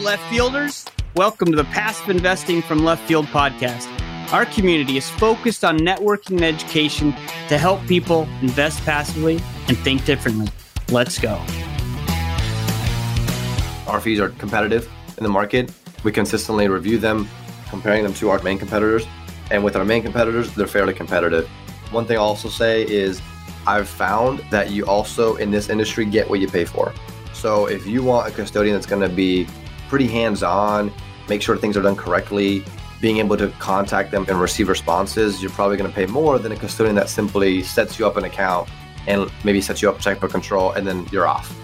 Left fielders. Welcome to the Passive Investing from Left Field podcast. Our community is focused on networking and education to help people invest passively and think differently. Let's go. Our fees are competitive in the market. We consistently review them, comparing them to our main competitors. And with our main competitors, they're fairly competitive. One thing I'll also say is I've found that you also in this industry get what you pay for. So if you want a custodian that's going to be pretty hands on, make sure things are done correctly, being able to contact them and receive responses, you're probably going to pay more than a custodian that simply sets you up an account and maybe sets you up checkbook control and then you're off.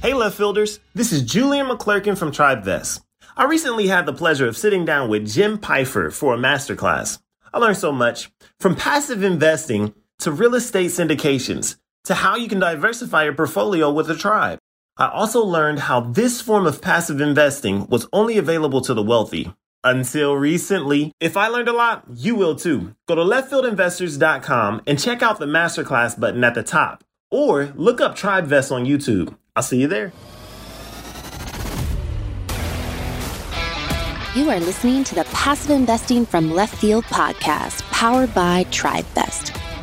Hey, left fielders. This is Julian McClurkin from TribeVest. I recently had the pleasure of sitting down with Jim Pfeiffer for a masterclass. I learned so much from passive investing to real estate syndications to how you can diversify your portfolio with a tribe. I also learned how this form of passive investing was only available to the wealthy. Until recently, if I learned a lot, you will too. Go to leftfieldinvestors.com and check out the masterclass button at the top, or look up TribeVest on YouTube. I'll see you there. You are listening to the Passive Investing from Left Field podcast, powered by TribeVest.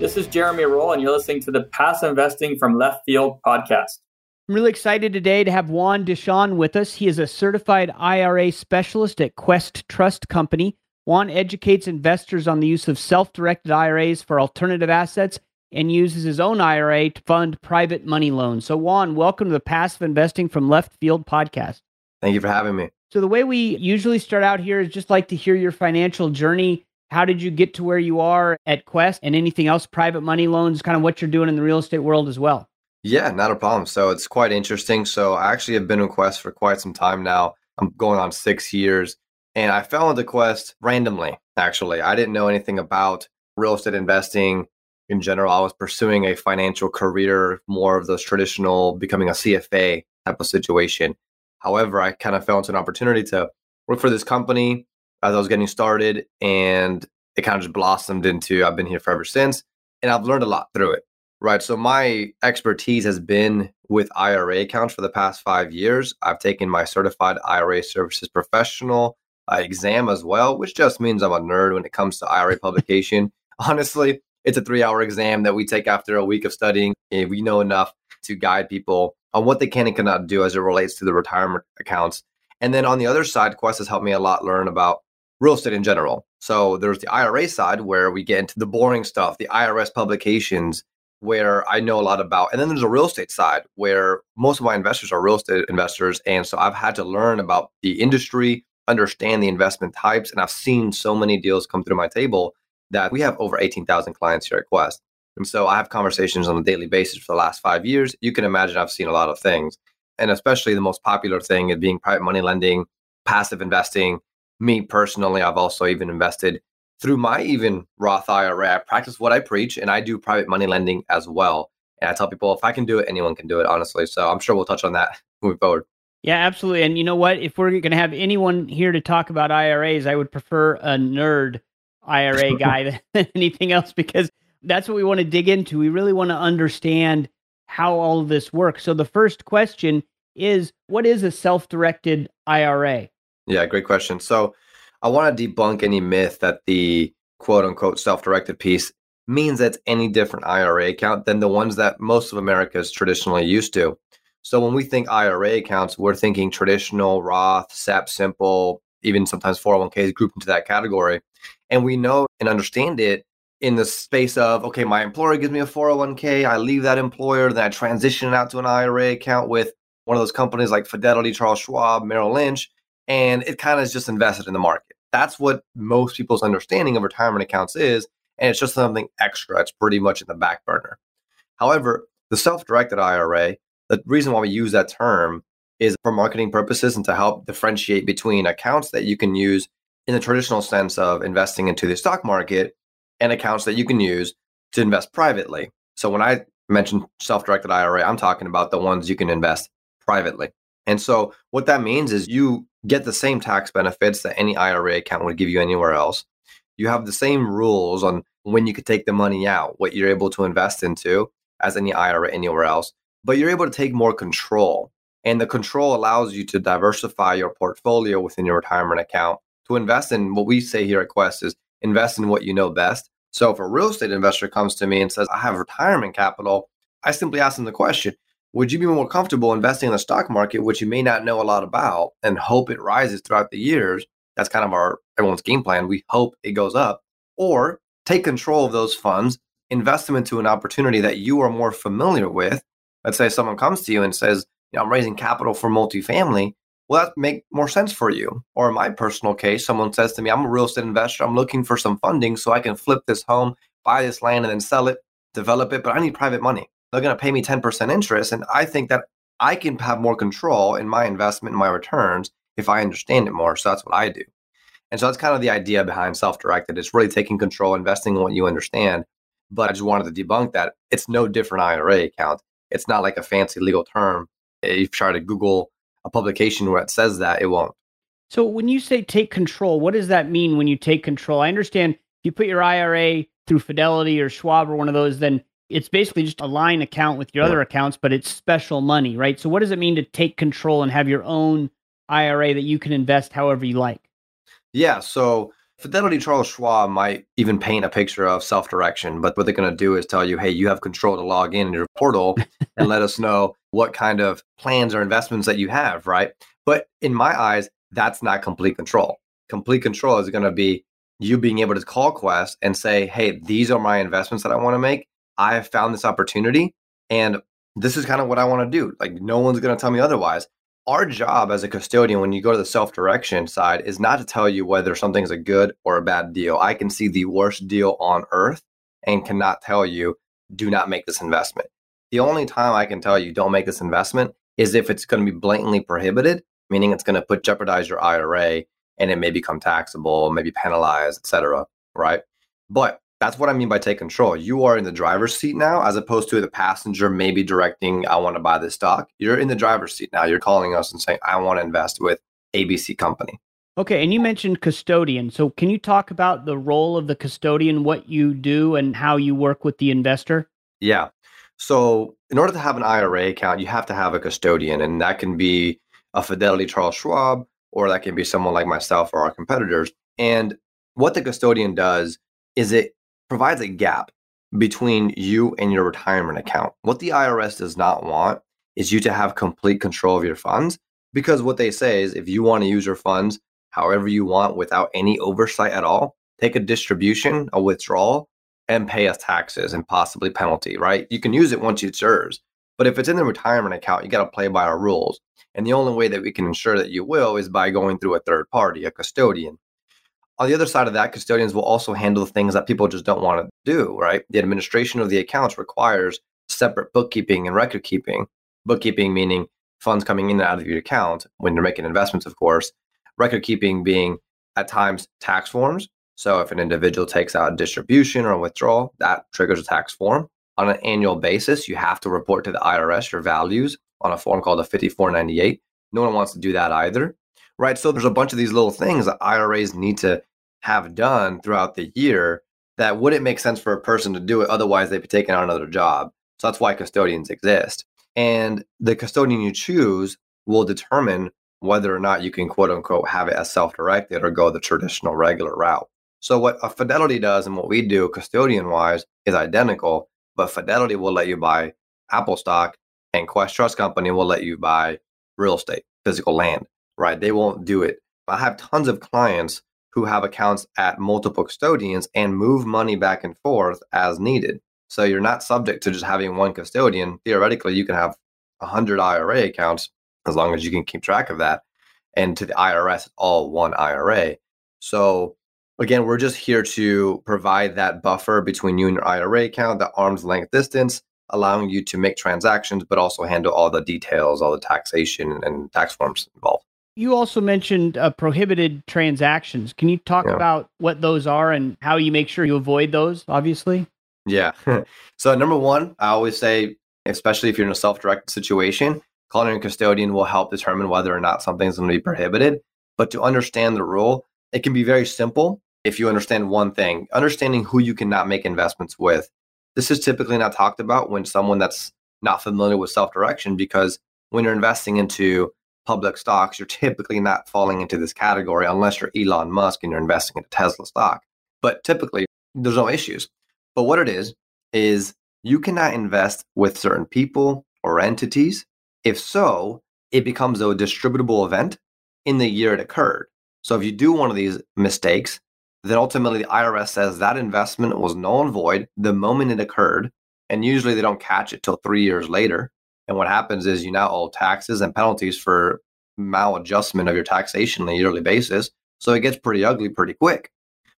This is Jeremy Roll, and you're listening to the Passive Investing from Left Field podcast. I'm really excited today to have Juan Deshawn with us. He is a certified IRA specialist at Quest Trust Company. Juan educates investors on the use of self directed IRAs for alternative assets and uses his own IRA to fund private money loans. So, Juan, welcome to the Passive Investing from Left Field podcast. Thank you for having me. So, the way we usually start out here is just like to hear your financial journey how did you get to where you are at Quest and anything else, private money loans, kind of what you're doing in the real estate world as well? Yeah, not a problem. So it's quite interesting. So I actually have been in Quest for quite some time now. I'm going on six years. And I fell into Quest randomly, actually. I didn't know anything about real estate investing in general. I was pursuing a financial career, more of those traditional becoming a CFA type of situation. However, I kind of fell into an opportunity to work for this company as I was getting started, and it kind of just blossomed into I've been here forever since, and I've learned a lot through it. Right. So my expertise has been with IRA accounts for the past five years. I've taken my certified IRA services professional uh, exam as well, which just means I'm a nerd when it comes to IRA publication. Honestly, it's a three hour exam that we take after a week of studying. And we know enough to guide people on what they can and cannot do as it relates to the retirement accounts. And then on the other side, Quest has helped me a lot learn about real estate in general. So there's the IRA side where we get into the boring stuff, the IRS publications, where I know a lot about. And then there's a real estate side where most of my investors are real estate investors. And so I've had to learn about the industry, understand the investment types. And I've seen so many deals come through my table that we have over 18,000 clients here at Quest. And so I have conversations on a daily basis for the last five years. You can imagine I've seen a lot of things. And especially the most popular thing is being private money lending, passive investing, me personally, I've also even invested through my even Roth IRA. I practice what I preach and I do private money lending as well. And I tell people if I can do it, anyone can do it, honestly. So I'm sure we'll touch on that moving forward. Yeah, absolutely. And you know what? If we're going to have anyone here to talk about IRAs, I would prefer a nerd IRA guy than anything else because that's what we want to dig into. We really want to understand how all of this works. So the first question is what is a self directed IRA? Yeah, great question. So I want to debunk any myth that the quote unquote self directed piece means that it's any different IRA account than the ones that most of America is traditionally used to. So when we think IRA accounts, we're thinking traditional Roth, SEP Simple, even sometimes 401ks group into that category. And we know and understand it in the space of, okay, my employer gives me a 401k, I leave that employer, then I transition it out to an IRA account with one of those companies like Fidelity, Charles Schwab, Merrill Lynch and it kind of is just invested in the market. That's what most people's understanding of retirement accounts is, and it's just something extra. It's pretty much in the back burner. However, The self directed IRA, the reason why we use that term is for marketing purposes and to help differentiate between accounts that you can use in the traditional sense of investing into the stock market and accounts that you can use to invest privately. So when I mention self-directed IRA, I'm talking about the ones you can invest privately. And so what that means is you get the same tax benefits that any IRA account would give you anywhere else. You have the same rules on when you could take the money out, what you're able to invest into as any IRA anywhere else, but you're able to take more control. And the control allows you to diversify your portfolio within your retirement account to invest in what we say here at Quest is invest in what you know best. So if a real estate investor comes to me and says, I have retirement capital, I simply ask them the question, would you be more comfortable investing in the stock market, which you may not know a lot about, and hope it rises throughout the years? That's kind of our everyone's game plan. We hope it goes up, or take control of those funds, invest them into an opportunity that you are more familiar with. Let's say someone comes to you and says, you know, I'm raising capital for multifamily. Well, that make more sense for you. Or in my personal case, someone says to me, I'm a real estate investor. I'm looking for some funding so I can flip this home, buy this land, and then sell it, develop it, but I need private money they're going to pay me 10% interest. And I think that I can have more control in my investment and my returns if I understand it more. So that's what I do. And so that's kind of the idea behind self directed. It's really taking control, investing in what you understand. But I just wanted to debunk that it's no different IRA account. It's not like a fancy legal term. If you try to Google a publication where it says that, it won't. So when you say take control, what does that mean when you take control? I understand if you put your IRA through Fidelity or Schwab or one of those, then it's basically just a line account with your yeah. other accounts, but it's special money, right? So what does it mean to take control and have your own IRA that you can invest however you like? Yeah, so Fidelity Charles Schwab might even paint a picture of self-direction, but what they're going to do is tell you, "Hey, you have control to log in your portal and let us know what kind of plans or investments that you have." Right? But in my eyes, that's not complete control. Complete control is going to be you being able to call Quest and say, "Hey, these are my investments that I want to make. I have found this opportunity and this is kind of what I want to do. Like no one's going to tell me otherwise. Our job as a custodian when you go to the self-direction side is not to tell you whether something's a good or a bad deal. I can see the worst deal on earth and cannot tell you do not make this investment. The only time I can tell you don't make this investment is if it's going to be blatantly prohibited, meaning it's going to put jeopardize your IRA and it may become taxable, maybe penalized, etc. Right? But that's what I mean by take control. You are in the driver's seat now, as opposed to the passenger maybe directing, I want to buy this stock. You're in the driver's seat now. You're calling us and saying, I want to invest with ABC company. Okay. And you mentioned custodian. So can you talk about the role of the custodian, what you do, and how you work with the investor? Yeah. So in order to have an IRA account, you have to have a custodian, and that can be a Fidelity Charles Schwab, or that can be someone like myself or our competitors. And what the custodian does is it provides a gap between you and your retirement account. What the IRS does not want is you to have complete control of your funds because what they say is if you want to use your funds however you want without any oversight at all, take a distribution, a withdrawal, and pay us taxes and possibly penalty, right? You can use it once it's yours. But if it's in the retirement account, you got to play by our rules. And the only way that we can ensure that you will is by going through a third party, a custodian. On the other side of that, custodians will also handle things that people just don't want to do, right? The administration of the accounts requires separate bookkeeping and record keeping. Bookkeeping meaning funds coming in and out of your account when you're making investments, of course. Record keeping being at times tax forms. So if an individual takes out a distribution or a withdrawal, that triggers a tax form. On an annual basis, you have to report to the IRS your values on a form called a 5498. No one wants to do that either, right? So there's a bunch of these little things that IRAs need to have done throughout the year that wouldn't make sense for a person to do it. Otherwise, they'd be taking on another job. So that's why custodians exist. And the custodian you choose will determine whether or not you can quote unquote have it as self directed or go the traditional regular route. So, what a Fidelity does and what we do custodian wise is identical, but Fidelity will let you buy Apple stock and Quest Trust Company will let you buy real estate, physical land, right? They won't do it. I have tons of clients who have accounts at multiple custodians and move money back and forth as needed. So you're not subject to just having one custodian. Theoretically, you can have 100 IRA accounts as long as you can keep track of that. And to the IRS, all one IRA. So again, we're just here to provide that buffer between you and your IRA account, the arm's length distance, allowing you to make transactions, but also handle all the details, all the taxation and tax forms involved. You also mentioned uh, prohibited transactions. Can you talk yeah. about what those are and how you make sure you avoid those, obviously? Yeah. so, number one, I always say, especially if you're in a self directed situation, calling a custodian will help determine whether or not something's going to be prohibited. But to understand the rule, it can be very simple if you understand one thing understanding who you cannot make investments with. This is typically not talked about when someone that's not familiar with self direction because when you're investing into public stocks, you're typically not falling into this category unless you're Elon Musk and you're investing in a Tesla stock. But typically, there's no issues. But what it is, is you cannot invest with certain people or entities. If so, it becomes a distributable event in the year it occurred. So if you do one of these mistakes, then ultimately the IRS says that investment was null and void the moment it occurred. And usually they don't catch it till three years later. And what happens is you now owe taxes and penalties for maladjustment of your taxation on a yearly basis. So it gets pretty ugly pretty quick.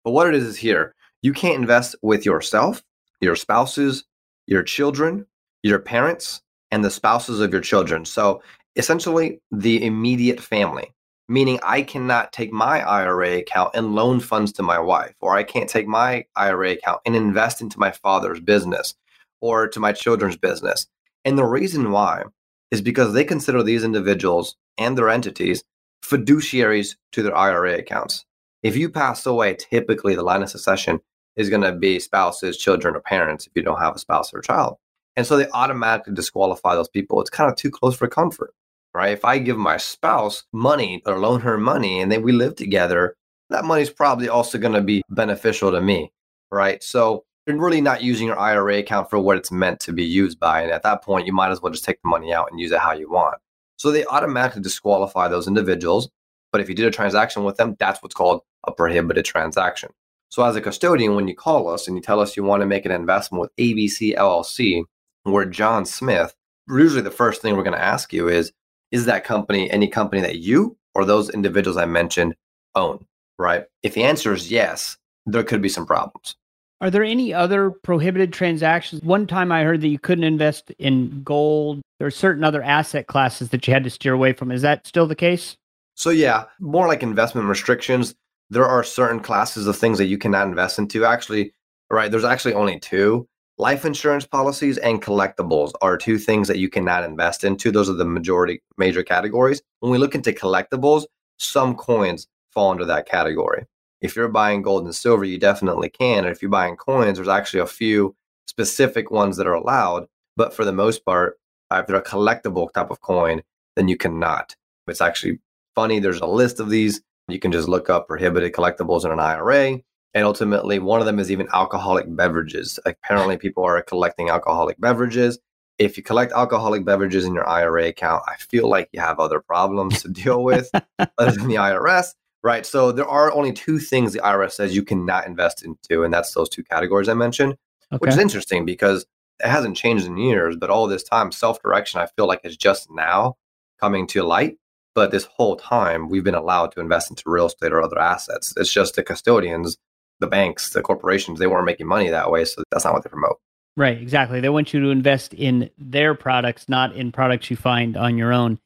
But what it is is here you can't invest with yourself, your spouses, your children, your parents, and the spouses of your children. So essentially, the immediate family, meaning I cannot take my IRA account and loan funds to my wife, or I can't take my IRA account and invest into my father's business or to my children's business. And the reason why is because they consider these individuals and their entities fiduciaries to their IRA accounts. If you pass away, typically the line of succession is going to be spouses, children, or parents if you don't have a spouse or a child. And so they automatically disqualify those people. It's kind of too close for comfort, right? If I give my spouse money or loan her money and then we live together, that money's probably also going to be beneficial to me, right? So you're really not using your IRA account for what it's meant to be used by. And at that point, you might as well just take the money out and use it how you want. So they automatically disqualify those individuals. But if you did a transaction with them, that's what's called a prohibited transaction. So as a custodian, when you call us and you tell us you want to make an investment with ABC LLC, we're John Smith, usually the first thing we're going to ask you is, is that company any company that you or those individuals I mentioned own, right? If the answer is yes, there could be some problems. Are there any other prohibited transactions? One time I heard that you couldn't invest in gold. There are certain other asset classes that you had to steer away from. Is that still the case? So, yeah, more like investment restrictions there are certain classes of things that you cannot invest into. Actually, right, there's actually only two. Life insurance policies and collectibles are two things that you cannot invest into. Those are the majority major categories. When we look into collectibles, some coins fall under that category. If you're buying gold and silver, you definitely can. And if you're buying coins, there's actually a few specific ones that are allowed. But for the most part, if they're a collectible type of coin, then you cannot. It's actually funny. There's a list of these you can just look up prohibited collectibles in an IRA. And ultimately, one of them is even alcoholic beverages. Apparently, people are collecting alcoholic beverages. If you collect alcoholic beverages in your IRA account, I feel like you have other problems to deal with other than the IRS, right? So there are only two things the IRS says you cannot invest into, and that's those two categories I mentioned, okay. which is interesting because it hasn't changed in years, but all this time, self direction, I feel like is just now coming to light. But this whole time, we've been allowed to invest into real estate or other assets. It's just the custodians, the banks, the corporations, they weren't making money that way. So that's not what they promote. Right, exactly. They want you to invest in their products, not in products you find on your own.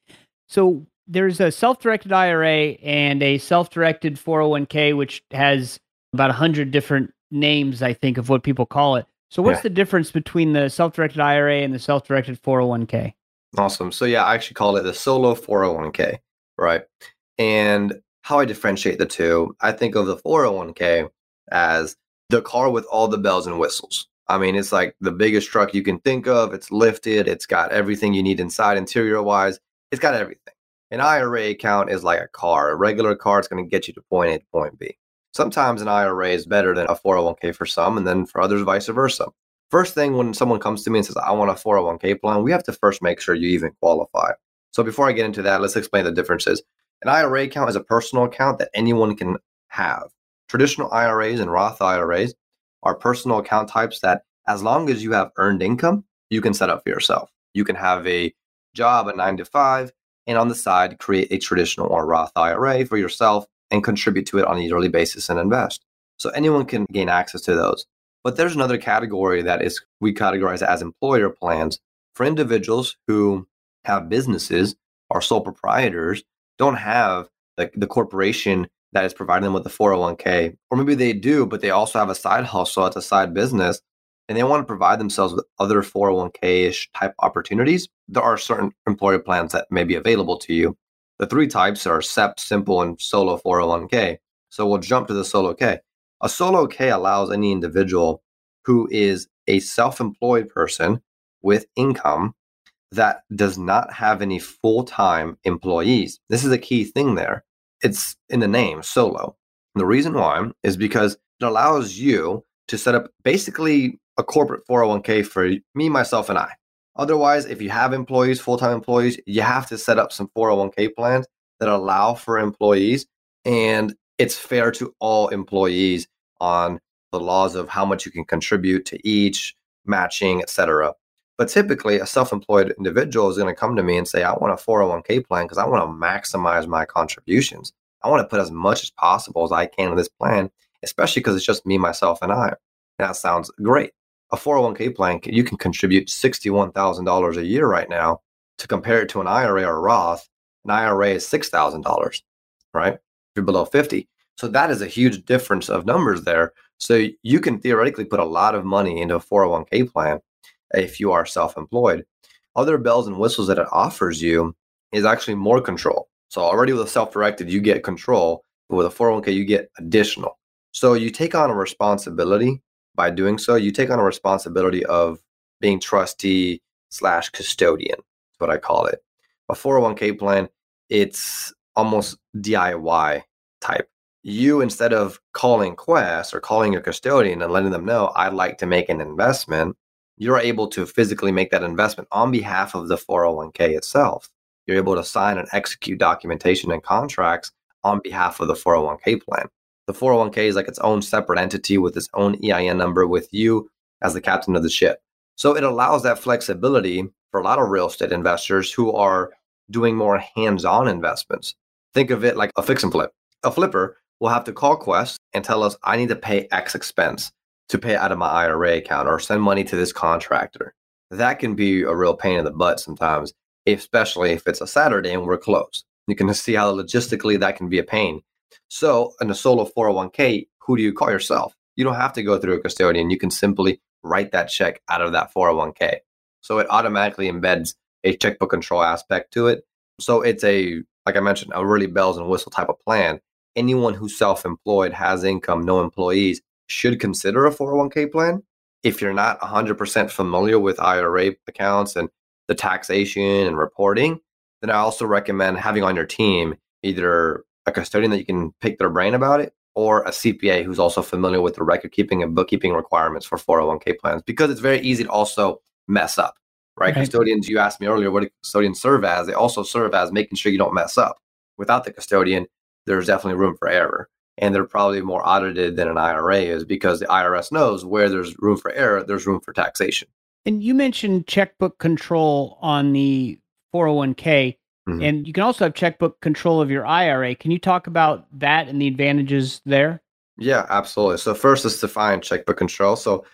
So there's a self directed IRA and a self directed 401k, which has about a 100 different names, I think, of what people call it. So, what's yeah. the difference between the self directed IRA and the self directed 401k? Awesome. So yeah, I actually call it the solo 401k, right? And how I differentiate the two, I think of the 401k as the car with all the bells and whistles. I mean, it's like the biggest truck you can think of. It's lifted. It's got everything you need inside, interior wise. It's got everything. An IRA account is like a car. A regular car is going to get you to point A to point B. Sometimes an IRA is better than a 401k for some, and then for others, vice versa. First thing when someone comes to me and says, I want a 401k plan, we have to first make sure you even qualify. So before I get into that, let's explain the differences. An IRA account is a personal account that anyone can have. Traditional IRAs and Roth IRAs are personal account types that, as long as you have earned income, you can set up for yourself. You can have a job, a nine to five, and on the side, create a traditional or Roth IRA for yourself and contribute to it on a yearly basis and invest. So anyone can gain access to those. But there's another category that is we categorize as employer plans for individuals who have businesses, are sole proprietors, don't have the, the corporation that is providing them with the 401k, or maybe they do, but they also have a side hustle, it's a side business, and they want to provide themselves with other 401k ish type opportunities. There are certain employer plans that may be available to you. The three types are SEP, Simple, and Solo 401k. So we'll jump to the Solo K. A Solo K allows any individual who is a self employed person with income that does not have any full time employees. This is a key thing there. It's in the name, solo. And the reason why is because it allows you to set up basically a corporate 401k for me, myself, and I. Otherwise, if you have employees, full time employees, you have to set up some 401k plans that allow for employees. And it's fair to all employees on the laws of how much you can contribute to each, matching, etc. But typically, a self employed individual is going to come to me and say, I want a 401k plan because I want to maximize my contributions. I want to put as much as possible as I can in this plan, especially because it's just me, myself, and I. That sounds great. A 401k plan, you can contribute $61,000 a year right now to compare it to an IRA or Roth. An IRA is $6,000, right? If you're below 50. So that is a huge difference of numbers there. So you can theoretically put a lot of money into a 401k plan if you are self employed. Other bells and whistles that it offers you is actually more control. So already with a self directed, you get control, but with a 401k, you get additional. So you take on a responsibility by doing so. You take on a responsibility of being trustee slash custodian. What I call it. A 401k plan, it's almost DIY type. You, instead of calling Quest or calling your custodian and letting them know, I'd like to make an investment, you're able to physically make that investment on behalf of the 401k itself. You're able to sign and execute documentation and contracts on behalf of the 401k plan. The 401k is like its own separate entity with its own EIN number with you as the captain of the ship. So it allows that flexibility for a lot of real estate investors who are doing more hands on investments. Think of it like a fix and flip. A flipper will have to call Quest and tell us, I need to pay X expense to pay out of my IRA account or send money to this contractor. That can be a real pain in the butt sometimes, especially if it's a Saturday and we're closed. You can see how logistically that can be a pain. So, in a solo 401k, who do you call yourself? You don't have to go through a custodian. You can simply write that check out of that 401k. So, it automatically embeds a checkbook control aspect to it. So, it's a, like I mentioned, a really bells and whistle type of plan. Anyone who's self employed, has income, no employees, should consider a 401k plan. If you're not 100% familiar with IRA accounts and the taxation and reporting, then I also recommend having on your team either a custodian that you can pick their brain about it or a CPA who's also familiar with the record keeping and bookkeeping requirements for 401k plans because it's very easy to also mess up, right? right? Custodians, you asked me earlier, what do custodians serve as? They also serve as making sure you don't mess up. Without the custodian, there's definitely room for error and they're probably more audited than an IRA is because the IRS knows where there's room for error, there's room for taxation. And you mentioned checkbook control on the 401k, mm-hmm. and you can also have checkbook control of your IRA. Can you talk about that and the advantages there? Yeah, absolutely. So first, let's define checkbook control. So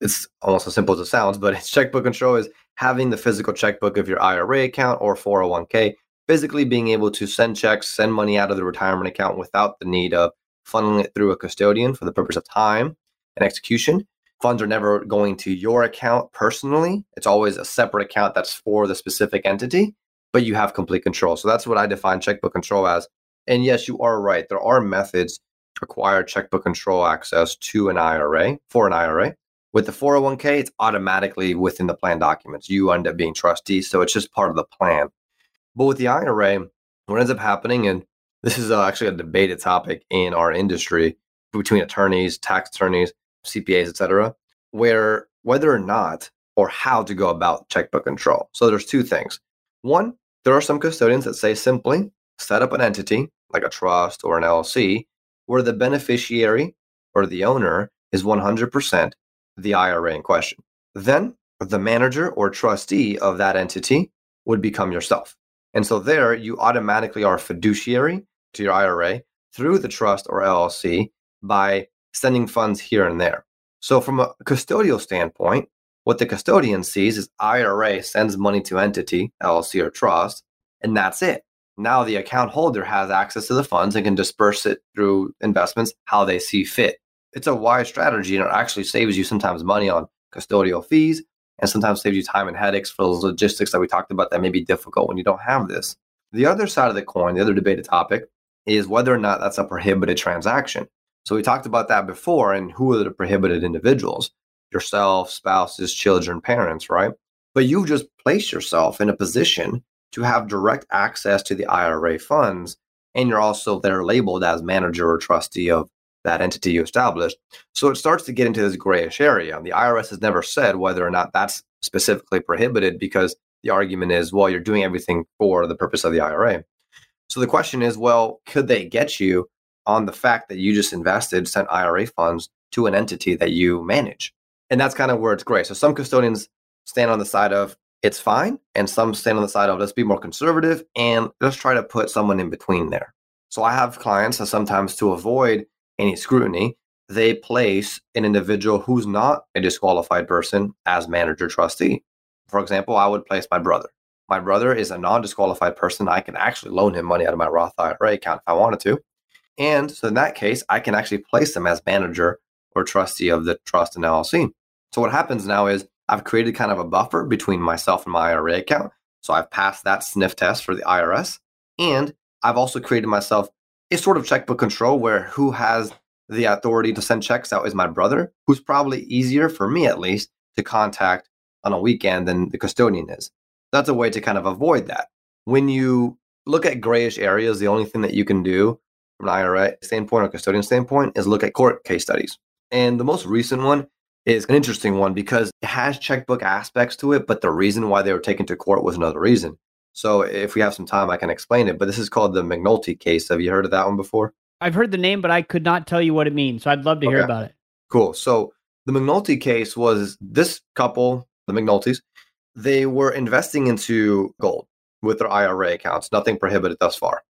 it's almost as simple as it sounds, but it's checkbook control is having the physical checkbook of your IRA account or 401k physically being able to send checks, send money out of the retirement account without the need of funneling it through a custodian for the purpose of time and execution. Funds are never going to your account personally. It's always a separate account that's for the specific entity, but you have complete control. So that's what I define checkbook control as. And yes, you are right. There are methods to acquire checkbook control access to an IRA for an IRA. With the 401k, it's automatically within the plan documents. You end up being trustee, so it's just part of the plan. But with the IRA, what ends up happening, and this is uh, actually a debated topic in our industry between attorneys, tax attorneys, CPAs, etc., where whether or not or how to go about checkbook control. So there's two things. One, there are some custodians that say simply set up an entity like a trust or an LLC where the beneficiary or the owner is 100% the IRA in question. Then the manager or trustee of that entity would become yourself. And so there you automatically are fiduciary to your IRA through the trust or LLC by sending funds here and there. So, from a custodial standpoint, what the custodian sees is IRA sends money to entity, LLC or trust, and that's it. Now the account holder has access to the funds and can disperse it through investments how they see fit. It's a wise strategy and it actually saves you sometimes money on custodial fees and sometimes saves you time and headaches for those logistics that we talked about that may be difficult when you don't have this. The other side of the coin, the other debated topic, is whether or not that's a prohibited transaction. So we talked about that before and who are the prohibited individuals? Yourself, spouses, children, parents, right? But you've just placed yourself in a position to have direct access to the IRA funds. And you're also there labeled as manager or trustee of that entity you established. So it starts to get into this grayish area. The IRS has never said whether or not that's specifically prohibited because the argument is, well, you're doing everything for the purpose of the IRA. So the question is, well, could they get you on the fact that you just invested, sent IRA funds to an entity that you manage? And that's kind of where it's gray. So some custodians stand on the side of it's fine. And some stand on the side of let's be more conservative and let's try to put someone in between there. So I have clients that sometimes to avoid any scrutiny, they place an individual who's not a disqualified person as manager trustee. For example, I would place my brother. My brother is a non disqualified person. I can actually loan him money out of my Roth IRA account if I wanted to. And so in that case, I can actually place them as manager or trustee of the trust and LLC. So what happens now is I've created kind of a buffer between myself and my IRA account. So I've passed that sniff test for the IRS. And I've also created myself a sort of checkbook control where who has the authority to send checks out is my brother, who's probably easier for me at least to contact on a weekend than the custodian is. That's a way to kind of avoid that. When you look at grayish areas, the only thing that you can do from an IRA standpoint or custodian standpoint is look at court case studies. And the most recent one is an interesting one because it has checkbook aspects to it, but the reason why they were taken to court was another reason. So if we have some time, I can explain it. But this is called the McNulty case. Have you heard of that one before? I've heard the name, but I could not tell you what it means. So I'd love to okay. hear about it. Cool. So the McNulty case was this couple, the McNultys, they were investing into gold with their IRA accounts, nothing prohibited thus far.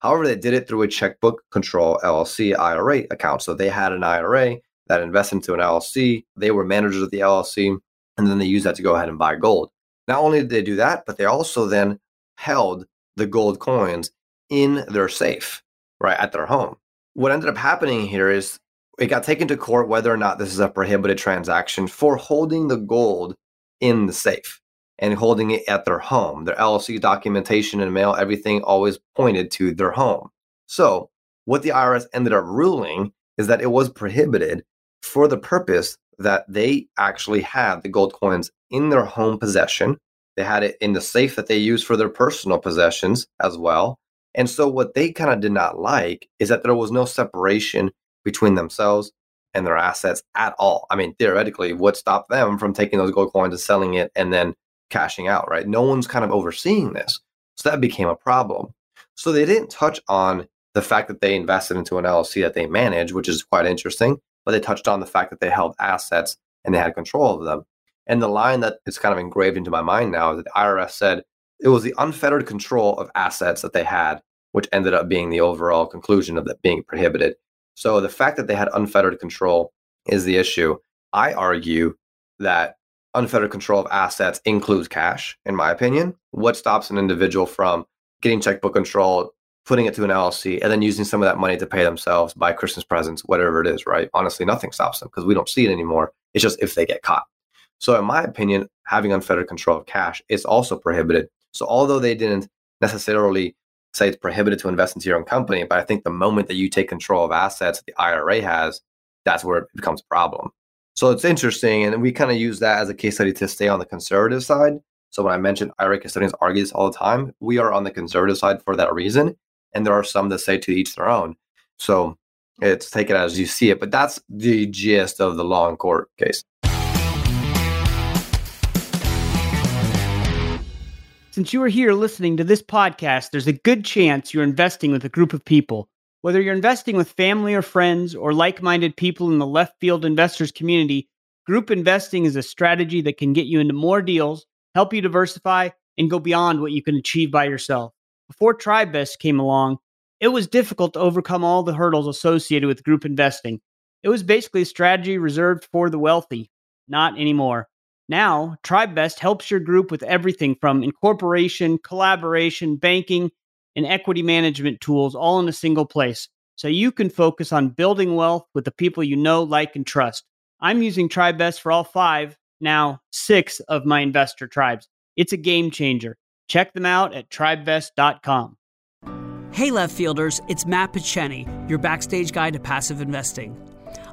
However, they did it through a checkbook control LLC IRA account. So they had an IRA that invest into an LLC. They were managers of the LLC, and then they used that to go ahead and buy gold. Not only did they do that, but they also then held the gold coins in their safe, right at their home. What ended up happening here is it got taken to court whether or not this is a prohibited transaction for holding the gold in the safe and holding it at their home. Their LLC documentation and mail, everything always pointed to their home. So, what the IRS ended up ruling is that it was prohibited for the purpose that they actually had the gold coins in their home possession. They had it in the safe that they used for their personal possessions as well. And so, what they kind of did not like is that there was no separation between themselves and their assets at all. I mean, theoretically, what stopped them from taking those gold coins and selling it and then cashing out, right? No one's kind of overseeing this. So that became a problem. So they didn't touch on the fact that they invested into an LLC that they manage, which is quite interesting but they touched on the fact that they held assets and they had control of them. And the line that is kind of engraved into my mind now is that the IRS said it was the unfettered control of assets that they had, which ended up being the overall conclusion of that being prohibited. So the fact that they had unfettered control is the issue. I argue that unfettered control of assets includes cash, in my opinion. What stops an individual from getting checkbook control, putting it to an LLC, and then using some of that money to pay themselves, buy Christmas presents, whatever it is, right? Honestly, nothing stops them because we don't see it anymore. It's just if they get caught. So, in my opinion, having unfettered control of cash is also prohibited. So, although they didn't necessarily say it's prohibited to invest into your own company, but I think the moment that you take control of assets that the IRA has, that's where it becomes a problem. So, it's interesting. And we kind of use that as a case study to stay on the conservative side. So, when I mentioned IRA custodians argue this all the time, we are on the conservative side for that reason and there are some that say to each their own. So it's take it as you see it, but that's the gist of the law in court case. Since you are here listening to this podcast, there's a good chance you're investing with a group of people. Whether you're investing with family or friends or like minded people in the left field investors community, group investing is a strategy that can get you into more deals, help you diversify, and go beyond what you can achieve by yourself before TribeVest came along, it was difficult to overcome all the hurdles associated with group investing. It was basically a strategy reserved for the wealthy, not anymore. Now, TribeVest helps your group with everything from incorporation, collaboration, banking, and equity management tools all in a single place. So you can focus on building wealth with the people you know, like, and trust. I'm using TribeVest for all five, now six of my investor tribes. It's a game changer. Check them out at tribevest.com. Hey, left fielders, it's Matt Picheny, your backstage guide to passive investing.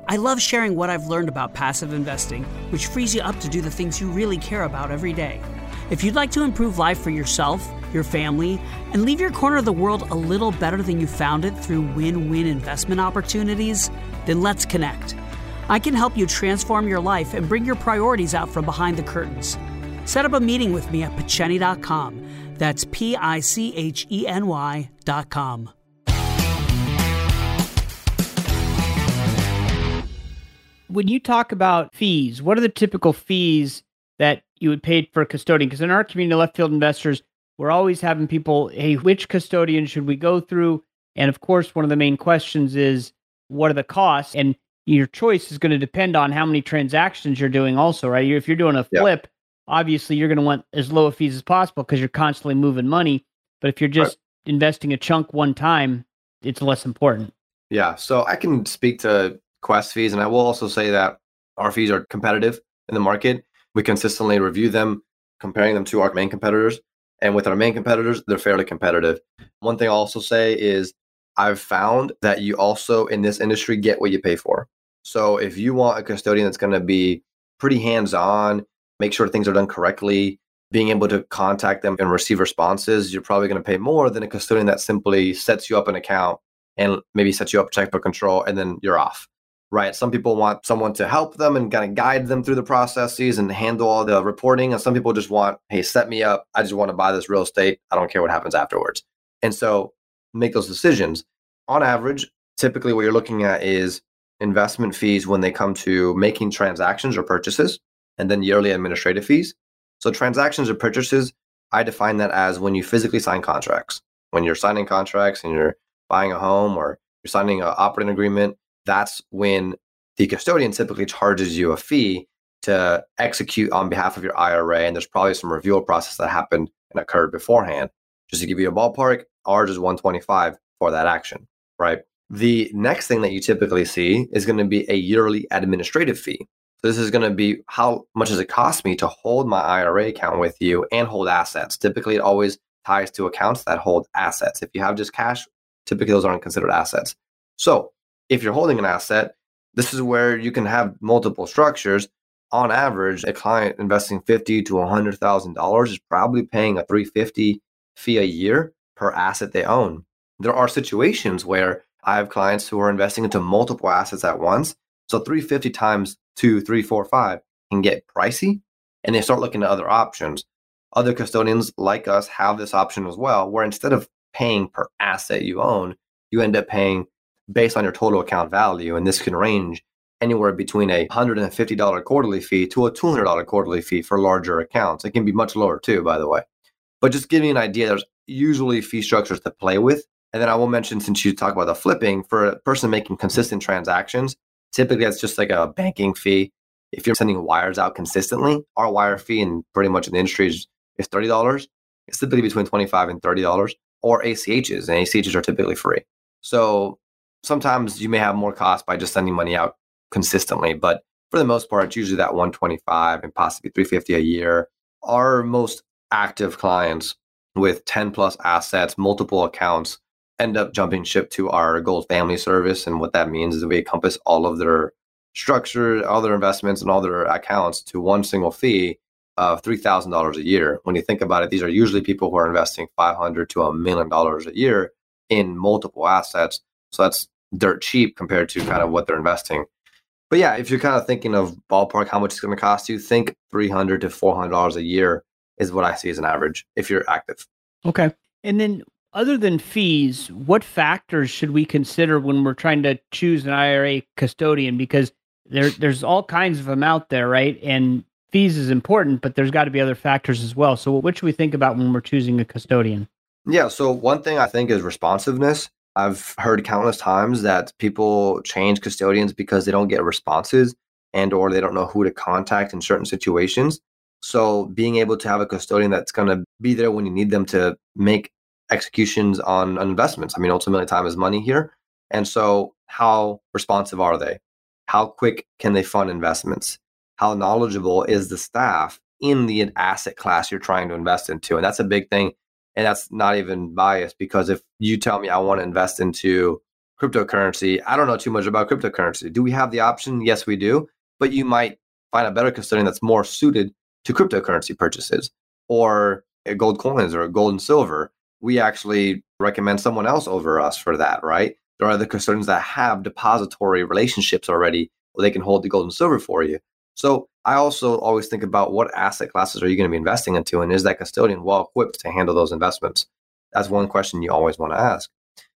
I love sharing what I've learned about passive investing, which frees you up to do the things you really care about every day. If you'd like to improve life for yourself, your family, and leave your corner of the world a little better than you found it through win win investment opportunities, then let's connect. I can help you transform your life and bring your priorities out from behind the curtains. Set up a meeting with me at Picheny.com. That's P I C H E N Y dot com. when you talk about fees, what are the typical fees that you would pay for a custodian? Because in our community, left field investors, we're always having people, hey, which custodian should we go through? And of course, one of the main questions is, what are the costs? And your choice is going to depend on how many transactions you're doing, also, right? If you're doing a flip, yep. Obviously you're going to want as low a fees as possible because you're constantly moving money. But if you're just right. investing a chunk one time, it's less important. Yeah. So I can speak to Quest fees. And I will also say that our fees are competitive in the market. We consistently review them, comparing them to our main competitors. And with our main competitors, they're fairly competitive. One thing I'll also say is I've found that you also in this industry get what you pay for. So if you want a custodian that's going to be pretty hands on, make sure things are done correctly, being able to contact them and receive responses, you're probably going to pay more than a custodian that simply sets you up an account and maybe sets you up checkbook control and then you're off right? Some people want someone to help them and kind of guide them through the processes and handle all the reporting. And some people just want, hey, set me up. I just want to buy this real estate. I don't care what happens afterwards. And so make those decisions. On average, typically what you're looking at is investment fees when they come to making transactions or purchases, and then yearly administrative fees. So transactions or purchases, I define that as when you physically sign contracts. When you're signing contracts and you're buying a home or you're signing an operating agreement, that's when the custodian typically charges you a fee to execute on behalf of your IRA. And there's probably some review process that happened and occurred beforehand. Just to give you a ballpark, ours is 125 for that action, right? The next thing that you typically see is going to be a yearly administrative fee. So this is going to be how much does it cost me to hold my IRA account with you and hold assets. Typically, it always ties to accounts that hold assets. If you have just cash, typically those aren't considered assets. So if you're holding an asset, this is where you can have multiple structures. On average, a client investing fifty to hundred thousand dollars is probably paying a three fifty fee a year per asset they own. There are situations where I have clients who are investing into multiple assets at once. So 350 times two, three, four, five can get pricey, and they start looking at other options. Other custodians like us have this option as well, where instead of paying per asset you own, you end up paying based on your total account value. And this can range anywhere between a $150 quarterly fee to a $200 quarterly fee for larger accounts. It can be much lower too, by the way. But just giving you an idea, there's usually fee structures to play with. And then I will mention, since you talk about the flipping, for a person making consistent transactions, typically it's just like a banking fee. If you're sending wires out consistently, our wire fee and pretty much in the industry is, is $30. It's typically between 25 and $30 or ACHs, and ACHs are typically free. So sometimes you may have more cost by just sending money out consistently, but for the most part, it's usually that 125 and possibly 350 a year. Our most active clients with 10 plus assets, multiple accounts, end up jumping ship to our gold family service. And what that means is we encompass all of their structure, all their investments, and all their accounts to one single fee of $3,000 a year. When you think about it, these are usually people who are investing 500 to a million dollars a year in multiple assets. So that's dirt cheap compared to kind of what they're investing. But yeah, if you're kind of thinking of ballpark how much it's going to cost you, think 300 to 400 dollars a year is what I see as an average if you're active. Okay. And then other than fees, what factors should we consider when we're trying to choose an IRA custodian because there there's all kinds of them out there, right? And fees is important, but there's got to be other factors as well. So what should we think about when we're choosing a custodian? Yeah, so one thing I think is responsiveness I've heard countless times that people change custodians because they don't get responses and or they don't know who to contact in certain situations. So being able to have a custodian that's going to be there when you need them to make executions on investments. I mean, ultimately time is money here. And so how responsive are they? How quick can they fund investments? How knowledgeable is the staff in the asset class you're trying to invest into? And that's a big thing and that's not even biased because if you tell me I want to invest into cryptocurrency, I don't know too much about cryptocurrency. Do we have the option? Yes, we do. But you might find a better custodian that's more suited to cryptocurrency purchases or gold coins or gold and silver. We actually recommend someone else over us for that, right? There are other custodians that have depository relationships already where they can hold the gold and silver for you. So I also always think about what asset classes are you going to be investing into, and is that custodian well equipped to handle those investments? That's one question you always want to ask.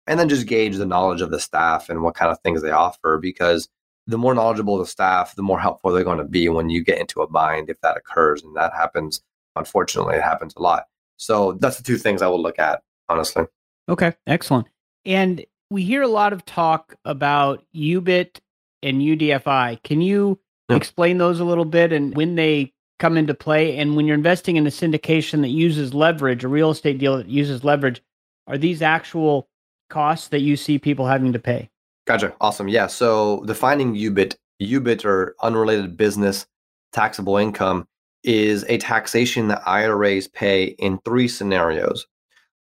And then just gauge the knowledge of the staff and what kind of things they offer, because the more knowledgeable the staff, the more helpful they're going to be when you get into a bind if that occurs. And that happens, unfortunately, it happens a lot. So that's the two things I will look at, honestly. Okay, excellent. And we hear a lot of talk about UBIT and UDFI. Can you explain those a little bit and when they come into play? And when you're investing in a syndication that uses leverage, a real estate deal that uses leverage, are these actual costs that you see people having to pay? Gotcha. Awesome. Yeah. So defining UBIT, UBIT or unrelated business taxable income is a taxation that IRAs pay in three scenarios.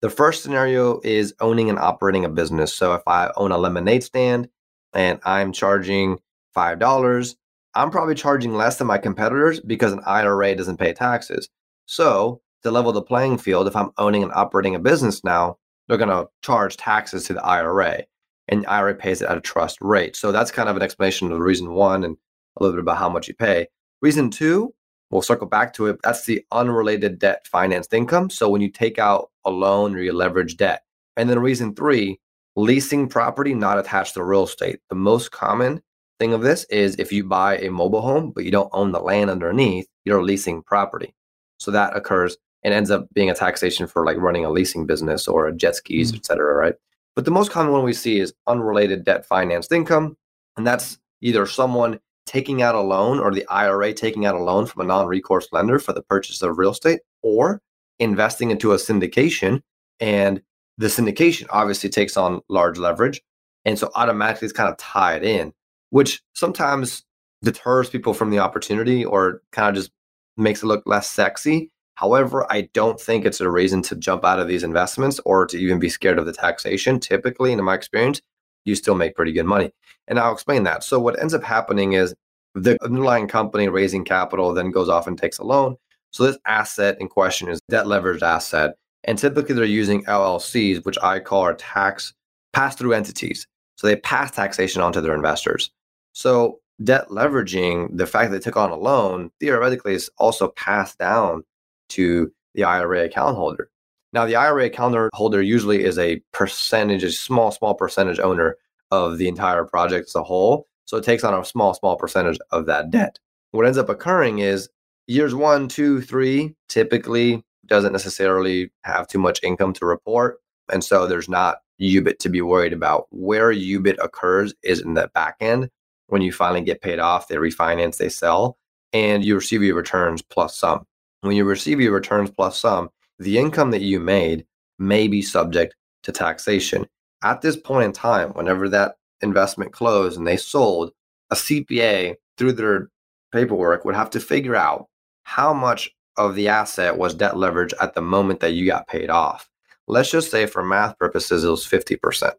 The first scenario is owning and operating a business. So if I own a lemonade stand and I'm charging $5, I'm probably charging less than my competitors because an IRA doesn't pay taxes. So, to level the playing field, if I'm owning and operating a business now, they're going to charge taxes to the IRA, and the IRA pays it at a trust rate. So, that's kind of an explanation of the reason one and a little bit about how much you pay. Reason two, we'll circle back to it. That's the unrelated debt financed income. So, when you take out a loan or you leverage debt. And then reason three, leasing property not attached to real estate. The most common thing of this is if you buy a mobile home, but you don't own the land underneath, you're leasing property. So that occurs and ends up being a taxation for like running a leasing business or a jet skis, mm-hmm. et cetera, right? But the most common one we see is unrelated debt financed income. And that's either someone taking out a loan or the IRA taking out a loan from a non recourse lender for the purchase of real estate or investing into a syndication. And the syndication obviously takes on large leverage. And so automatically it's kind of tied in which sometimes deters people from the opportunity or kind of just makes it look less sexy. However, I don't think it's a reason to jump out of these investments or to even be scared of the taxation. Typically, in my experience, you still make pretty good money. And I'll explain that. So, what ends up happening is the underlying company raising capital then goes off and takes a loan. So, this asset in question is debt leveraged asset. And typically, they're using LLCs, which I call are tax pass through entities. So, they pass taxation onto their investors. So debt leveraging, the fact that they took on a loan, theoretically is also passed down to the IRA account holder. Now, the IRA account holder usually is a percentage, a small, small percentage owner of the entire project as a whole. So it takes on a small, small percentage of that debt. What ends up occurring is years one, two, three typically doesn't necessarily have too much income to report. And so there's not UBIT to be worried about. Where UBIT occurs is in the back end when you finally get paid off, they refinance, they sell, and you receive your returns plus some. When you receive your returns plus some, the income that you made may be subject to taxation. At this point in time, whenever that investment closed and they sold, a CPA through their paperwork would have to figure out how much of the asset was debt leverage at the moment that you got paid off. Let's just say for math purposes, it was 50%.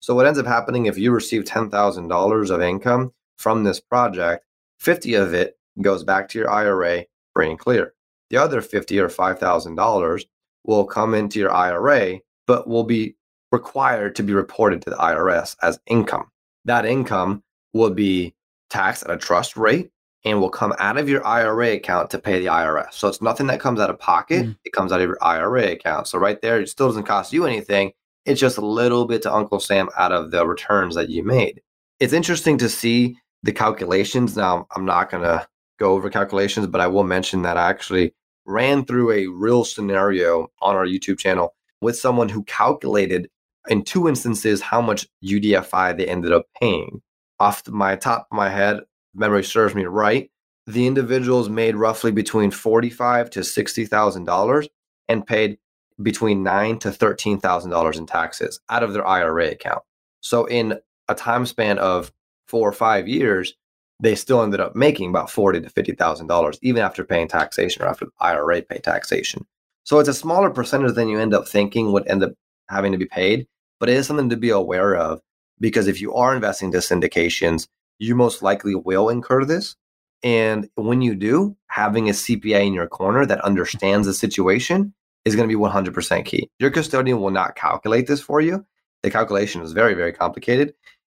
So what ends up happening if you receive $10,000 of income from this project, 50 of it goes back to your IRA free and clear. The other 50 or $5,000 will come into your IRA, but will be required to be reported to the IRS as income. That income will be taxed at a trust rate and will come out of your IRA account to pay the IRS. So it's nothing that comes out of pocket, mm. it comes out of your IRA account. So right there, it still doesn't cost you anything. It's just a little bit to Uncle Sam out of the returns that you made. It's interesting to see the calculations. Now, I'm not going to go over calculations, but I will mention that I actually ran through a real scenario on our YouTube channel with someone who calculated in two instances how much UDFI they ended up paying. Off my top of my head, memory serves me right, the individuals made roughly between forty-five to sixty thousand dollars and paid between nine to thirteen thousand dollars in taxes out of their IRA account. So in a time span of four or five years, they still ended up making about forty to fifty thousand dollars, even after paying taxation or after the IRA pay taxation. So it's a smaller percentage than you end up thinking would end up having to be paid, but it is something to be aware of because if you are investing to syndications, you most likely will incur this. And when you do, having a CPA in your corner that understands the situation is going to be 100% key. Your custodian will not calculate this for you. The calculation is very, very complicated.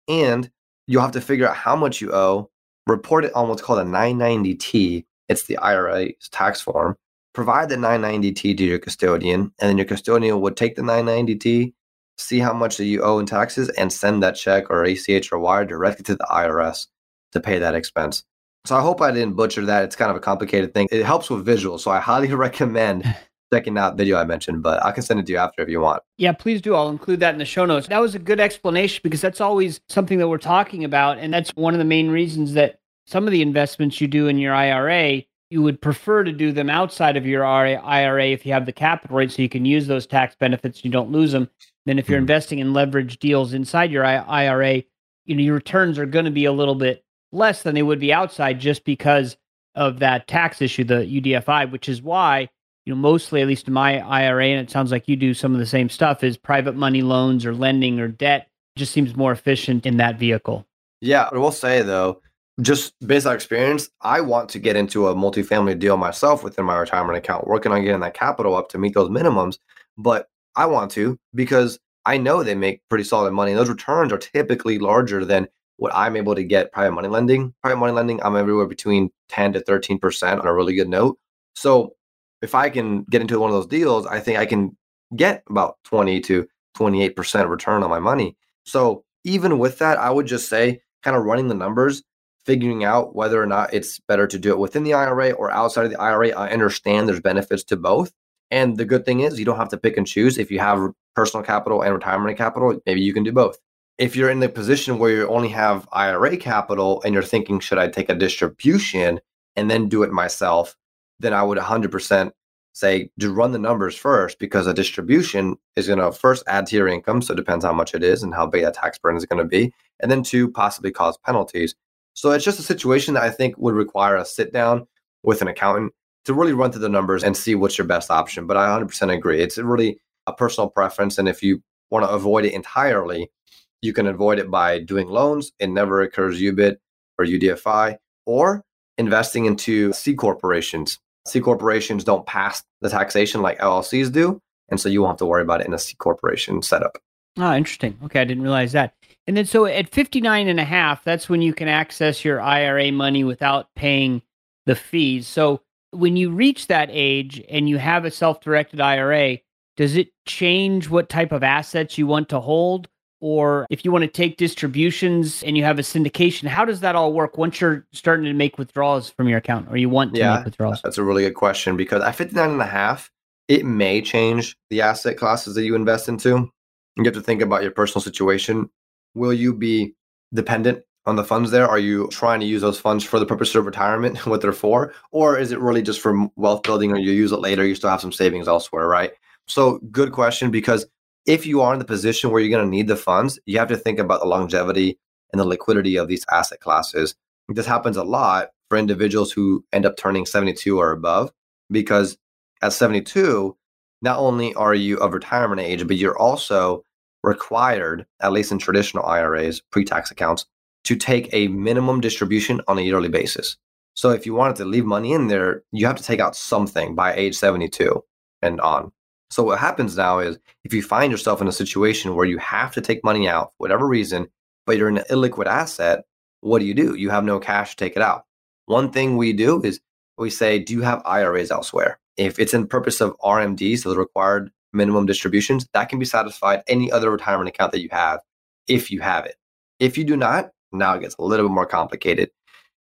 And you'll have to figure out how much you owe, report it on what's called a 990T. It's the IRA's tax form. Provide the 990T to your custodian, and then your custodian would take the 990T, see how much that you owe in taxes, and send that check or ACH or wire directly to the IRS to pay that expense. So I hope I didn't butcher that. It's kind of a complicated thing. It helps with visuals, so I highly recommend checking out video I mentioned, but I can send it to you after if you want. Yeah, please do. I'll include that in the show notes. That was a good explanation because that's always something that we're talking about. And that's one of the main reasons that some of the investments you do in your IRA, you would prefer to do them outside of your IRA if you have the capital right so you can use those tax benefits you don't lose them. Then if you're mm-hmm. investing in leverage deals inside your IRA, you know your returns are going to be a little bit less than they would be outside just because of that tax issue, the UDFI, which is why you know, mostly, at least in my IRA, and it sounds like you do some of the same stuff, is private money loans or lending or debt. Just seems more efficient in that vehicle. Yeah, I will say though, just based on experience, I want to get into a multifamily deal myself within my retirement account, working on getting that capital up to meet those minimums. But I want to because I know they make pretty solid money. Those returns are typically larger than what I'm able to get private money lending. Private money lending, I'm everywhere between 10 to 13% on a really good note. So if I can get into one of those deals, I think I can get about 20 to 28% return on my money. So even with that, I would just say kind of running the numbers, figuring out whether or not it's better to do it within the IRA or outside of the IRA. I understand there's benefits to both. And the good thing is you don't have to pick and choose. If you have personal capital and retirement capital, maybe you can do both. If you're in the position where you only have IRA capital and you're thinking, should I take a distribution and then do it myself? Then I would 100% say to run the numbers first because a distribution is going to first add to your income. So it depends how much it is and how big that tax burden is going to be. And then two, possibly cause penalties. So it's just a situation that I think would require a sit down with an accountant to really run through the numbers and see what's your best option. But I 100% agree. It's really a personal preference. And if you want to avoid it entirely, you can avoid it by doing loans. It never occurs UBIT or UDFI or investing into C corporations C corporations don't pass the taxation like LLCs do. And so you won't have to worry about it in a C corporation setup. Oh, interesting. Okay, I didn't realize that. And then so at 59 and a half, that's when you can access your IRA money without paying the fees. So when you reach that age and you have a self-directed IRA, does it change what type of assets you want to hold? Or if you want to take distributions and you have a syndication, how does that all work once you're starting to make withdrawals from your account or you want to yeah, make withdrawals? That's a really good question because at 59 and a half, it may change the asset classes that you invest into. You have to think about your personal situation. Will you be dependent on the funds there? Are you trying to use those funds for the purpose of retirement, what they're for? Or is it really just for wealth building or you use it later? You still have some savings elsewhere, right? So, good question because if you are in the position where you're going to need the funds, you have to think about the longevity and the liquidity of these asset classes. This happens a lot for individuals who end up turning 72 or above, because at 72, not only are you of retirement age, but you're also required, at least in traditional IRAs, pre tax accounts, to take a minimum distribution on a yearly basis. So if you wanted to leave money in there, you have to take out something by age 72 and on. So what happens now is if you find yourself in a situation where you have to take money out for whatever reason, but you're an illiquid asset, what do you do? You have no cash to take it out. One thing we do is we say, do you have IRAs elsewhere? If it's in purpose of RMDs, so the required minimum distributions, that can be satisfied any other retirement account that you have if you have it. If you do not, now it gets a little bit more complicated.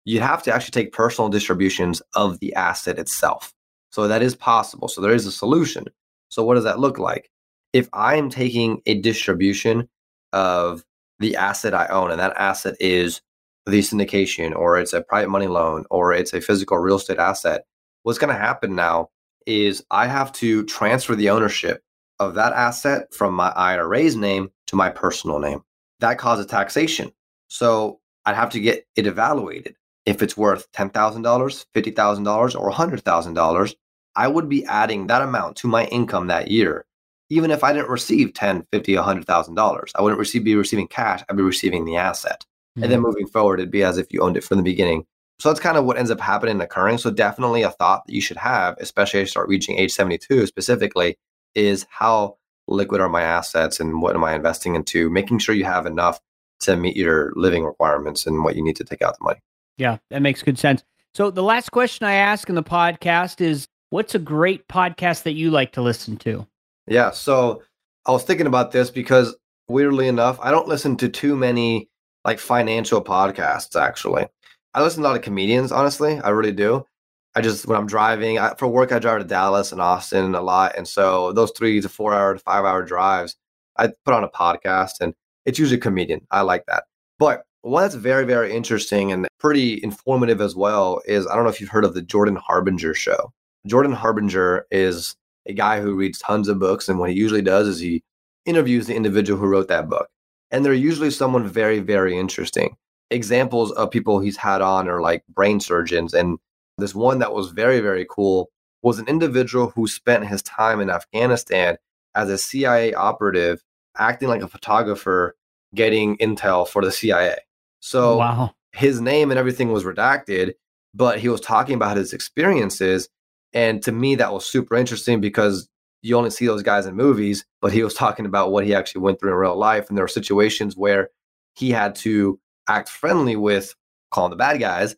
You have to actually take personal distributions of the asset itself. So that is possible. So there is a solution. So what does that look like? if I'm taking a distribution of the asset I own, and that asset is the syndication, or it's a private money loan, or it's a physical real estate asset, what's going to happen now is I have to transfer the ownership of that asset from my IRA's name to my personal name. That causes taxation. So I'd have to get it evaluated. If it's worth $10,000, $50,000, or $100,000, I would be adding that amount to my income that year. Even if I didn't receive 10, 50, $100,000, I wouldn't receive, be receiving cash. I'd be receiving the asset. Mm-hmm. And then hmm. moving forward, it'd be as if you owned it from the beginning. So that's kind of what ends up happening and occurring. So definitely a thought that you should have, especially as you start reaching age 72 specifically, is how liquid are my assets and what am I investing into? Making sure you have enough to meet your living requirements and what you need to take out the money. Yeah, that makes good sense. So the last question I ask in the podcast is what's a great podcast that you like to listen to? Yeah, so I was thinking about this because weirdly enough, I don't listen to too many like financial podcasts actually. I listen to a lot of comedians, honestly. I really do. I just when I'm driving I, for work, I drive to Dallas and Austin a lot, and so those three to four hour to five hour drives, I put on a podcast, and it's usually a comedian. I like that. But one that's very very interesting and pretty informative as well is I don't know if you've heard of the Jordan Harbinger show. Jordan Harbinger is a guy who reads tons of books, and what he usually does is he interviews the individual who wrote that book, and they're usually someone very very interesting. Examples of people he's had on are like brain surgeons and this one that was very, very cool was an individual who spent his time in Afghanistan as a CIA operative, acting like a photographer, getting intel for the CIA. So wow. his name and everything was redacted, but he was talking about his experiences. And to me, that was super interesting because you only see those guys in movies, but he was talking about what he actually went through in real life. And there were situations where he had to act friendly with calling the bad guys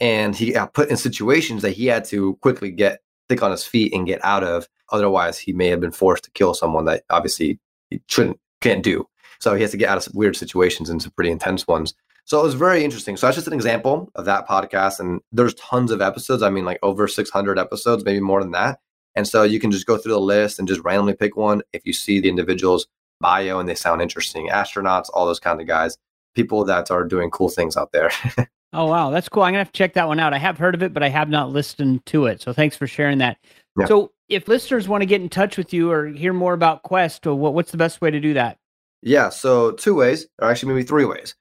and he got put in situations that he had to quickly get think on his feet and get out of. Otherwise, he may have been forced to kill someone that obviously he shouldn't can't do. So he has to get out of weird situations and some pretty intense ones. So it was very interesting. So that's just an example of that podcast. And there's tons of episodes. I mean, like over 600 episodes, maybe more than that. And so you can just go through the list and just randomly pick one if you see the individual's bio and they sound interesting. Astronauts, all those kind of guys, people that are doing cool things out there. Oh wow, that's cool. I'm gonna have to check that one out. I have heard of it, but I have not listened to it. So thanks for sharing that. Yeah. So if listeners want to get in touch with you or hear more about Quest, what, what's the best way to do that? Yeah, so two ways, or actually maybe three ways.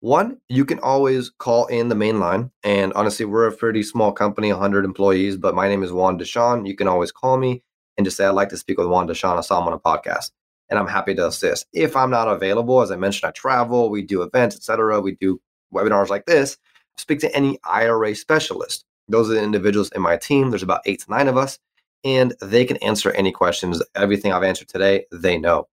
One, you can always call in the main line. And honestly, we're a pretty small company, 100 employees, but my name is Juan Deshawn. You can always call me and just say, I'd like to speak with Juan Deshawn. I saw him on a podcast. And I'm happy to assist. If I'm not available, as I mentioned, I travel, we do events, etc. We do webinars like this speak to any IRA specialist. Those are the individuals in my team. There's about eight to nine of us, and they can answer any questions. Everything I've answered today, they know.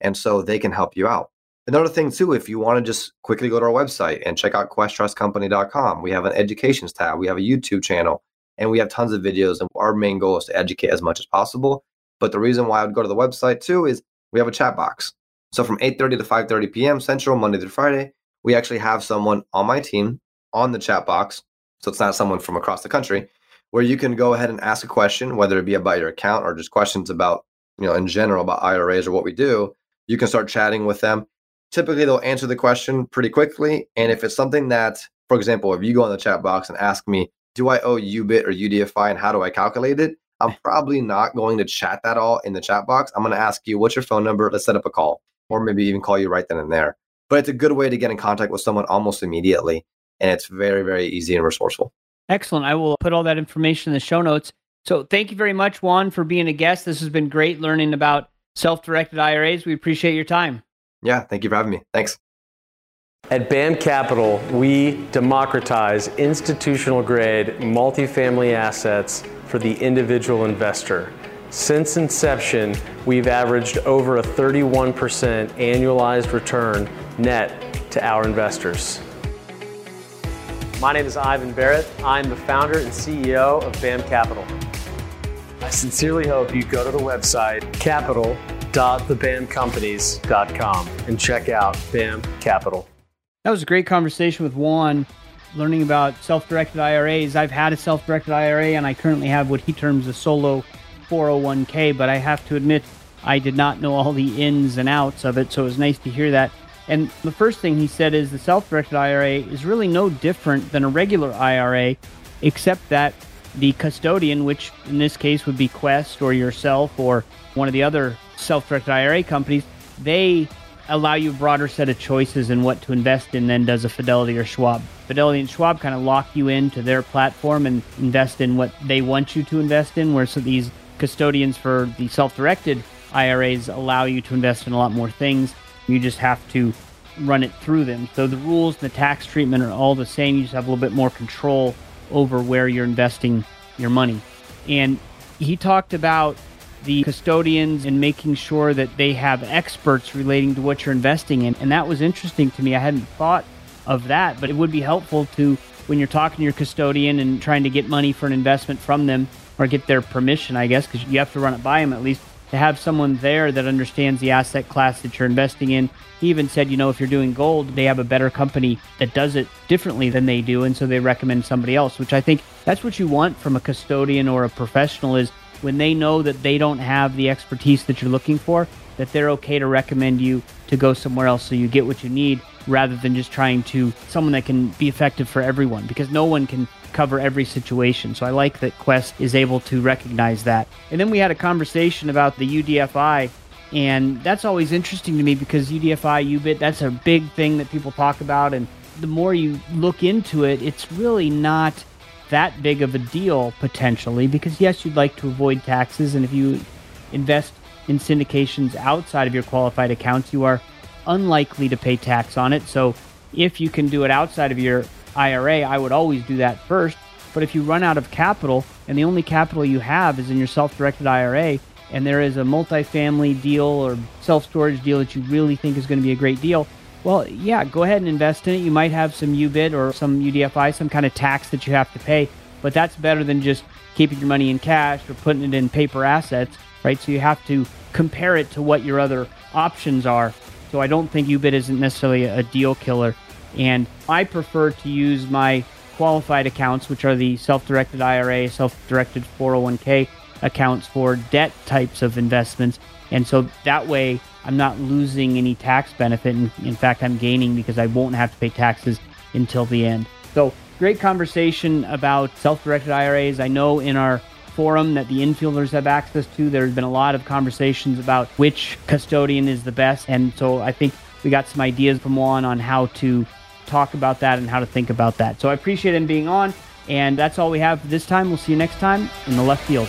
And so they can help you out. Another thing, too, if you want to just quickly go to our website and check out questtrustcompany.com, we have an educations tab, we have a YouTube channel, and we have tons of videos. And our main goal is to educate as much as possible. But the reason why I would go to the website, too, is we have a chat box. So from 8:30 to 5:30 p.m. Central, Monday through Friday, we actually have someone on my team on the chat box. So it's not someone from across the country where you can go ahead and ask a question, whether it be about your account or just questions about, you know, in general about IRAs or what we do. You can start chatting with them. Typically, they'll answer the question pretty quickly. And if it's something that, for example, if you go in the chat box and ask me, do I owe UBIT or UDFI and how do I calculate it? I'm probably not going to chat that all in the chat box. I'm going to ask you, what's your phone number? Let's set up a call or maybe even call you right then and there. But it's a good way to get in contact with someone almost immediately and it's very, very easy and resourceful. Excellent. I will put all that information in the show notes. So thank you very much, Juan, for being a guest. This has been great learning about self directed IRAs. We appreciate your time. Yeah, thank you for having me. Thanks. At BAM Capital, we democratize institutional grade multifamily assets for the individual investor. Since inception, we've averaged over a 31% annualized return net to our investors. My name is Ivan Barrett. I'm the founder and CEO of BAM Capital. I sincerely hope you go to the website capital.thebamcompanies.com and check out BAM Capital. That was a great conversation with Juan, learning about self directed IRAs. I've had a self directed IRA and I currently have what he terms a solo 401k, but I have to admit, I did not know all the ins and outs of it, so it was nice to hear that. And the first thing he said is the self directed IRA is really no different than a regular IRA, except that the custodian, which in this case would be Quest or yourself or one of the other self directed IRA companies, they allow you a broader set of choices in what to invest in than does a Fidelity or Schwab. Fidelity and Schwab kind of lock you into their platform and invest in what they want you to invest in, whereas these custodians for the self directed IRAs allow you to invest in a lot more things. You just have to run it through them. So the rules and the tax treatment are all the same. You just have a little bit more control over where you're investing your money. And he talked about the custodians and making sure that they have experts relating to what you're investing in. And that was interesting to me. I hadn't thought of that, but it would be helpful to when you're talking to your custodian and trying to get money for an investment from them or get their permission, I guess, because you have to run it by them at least to have someone there that understands the asset class that you're investing in. He even said, you know, if you're doing gold, they have a better company that does it differently than they do, and so they recommend somebody else, which I think that's what you want from a custodian or a professional is when they know that they don't have the expertise that you're looking for, that they're okay to recommend you to go somewhere else so you get what you need rather than just trying to someone that can be effective for everyone because no one can cover every situation. So I like that Quest is able to recognize that. And then we had a conversation about the UDFI and that's always interesting to me because UDFI, UBIT, that's a big thing that people talk about. And the more you look into it, it's really not that big of a deal potentially because, yes, you'd like to avoid taxes. And if you invest in syndications outside of your qualified accounts, you are unlikely to pay tax on it. So if you can do it outside of your IRA, I would always do that first. But if you run out of capital and the only capital you have is in your self directed IRA, and there is a multifamily deal or self storage deal that you really think is going to be a great deal, well, yeah, go ahead and invest in it. You might have some UBIT or some UDFI, some kind of tax that you have to pay, but that's better than just keeping your money in cash or putting it in paper assets, right? So you have to compare it to what your other options are. So I don't think UBIT isn't necessarily a deal killer. And I prefer to use my qualified accounts, which are the self directed IRA, self directed 401k accounts for debt types of investments. And so that way I'm not losing any tax benefit. And in fact, I'm gaining because I won't have to pay taxes until the end. So great conversation about self directed IRAs. I know in our forum that the infielders have access to, there's been a lot of conversations about which custodian is the best. And so I think we got some ideas from Juan on how to talk about that and how to think about that. So I appreciate him being on. And that's all we have this time. We'll see you next time in the left field.